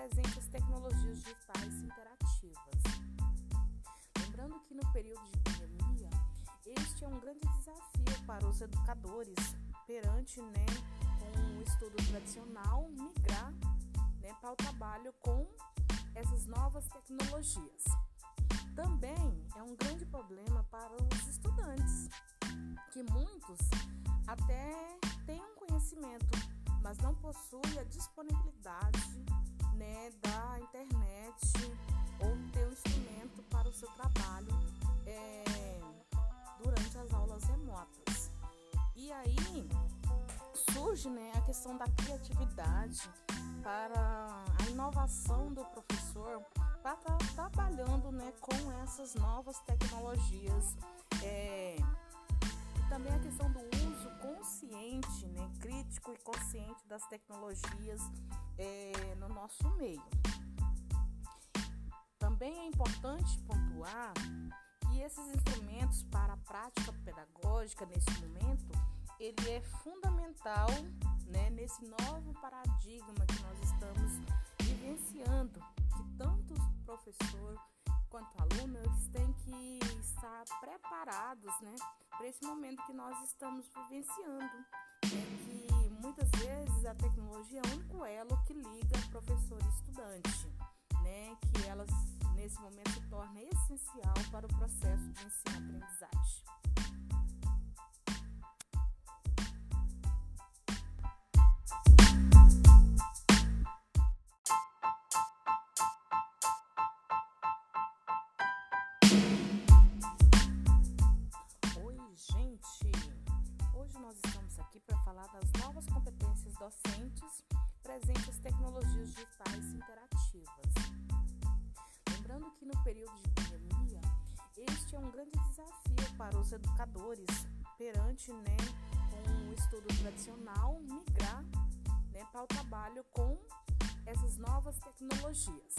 presente as tecnologias digitais interativas. Lembrando que no período de pandemia, este é um grande desafio para os educadores perante né, com o estudo tradicional migrar né, para o trabalho com essas novas tecnologias. Também é um grande problema para os estudantes, que muitos até têm um conhecimento, mas não possuem a disponibilidade né, da internet ou ter um instrumento para o seu trabalho é, durante as aulas remotas. E aí surge né, a questão da criatividade para a inovação do professor para estar tá trabalhando né, com essas novas tecnologias. É, crítico e consciente das tecnologias é, no nosso meio. Também é importante pontuar que esses instrumentos para a prática pedagógica nesse momento ele é fundamental né, nesse novo paradigma que nós estamos vivenciando, que tanto professor quanto aluno têm que estar preparados né, para esse momento que nós estamos vivenciando. Né, muitas vezes a tecnologia é o único elo que liga professor e estudante, né, que elas nesse momento se torna essencial para o processo de ensino-aprendizagem. Docentes presentes as tecnologias digitais interativas. Lembrando que no período de pandemia, este é um grande desafio para os educadores perante né, o estudo tradicional migrar né, para o trabalho com essas novas tecnologias.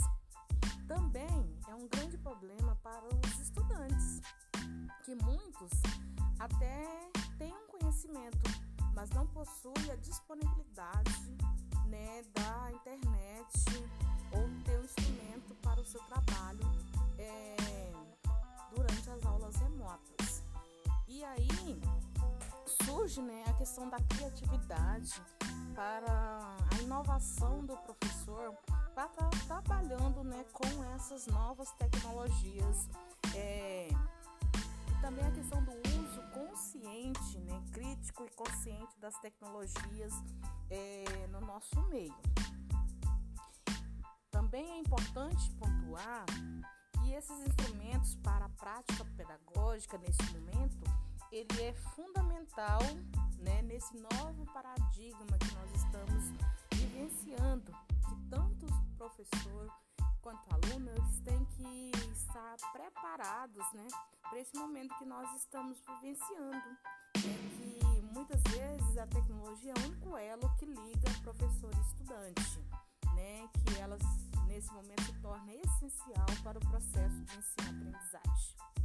Também é um grande problema para os estudantes, que muitos até têm um conhecimento mas não possui a disponibilidade né, da internet ou ter um instrumento para o seu trabalho é, durante as aulas remotas. E aí surge né, a questão da criatividade para a inovação do professor para estar tá trabalhando né, com essas novas tecnologias. É, e também a questão do consciente, né, crítico e consciente das tecnologias é, no nosso meio. Também é importante pontuar que esses instrumentos para a prática pedagógica nesse momento ele é fundamental né, nesse novo paradigma que nós estamos vivenciando, que tanto professor quanto aluno eles têm que estar preparados né, para esse momento que nós estamos vivenciando. Né, que muitas vezes a tecnologia é o único elo que liga professor e estudante, né, que elas nesse momento torna essencial para o processo de ensino-aprendizagem.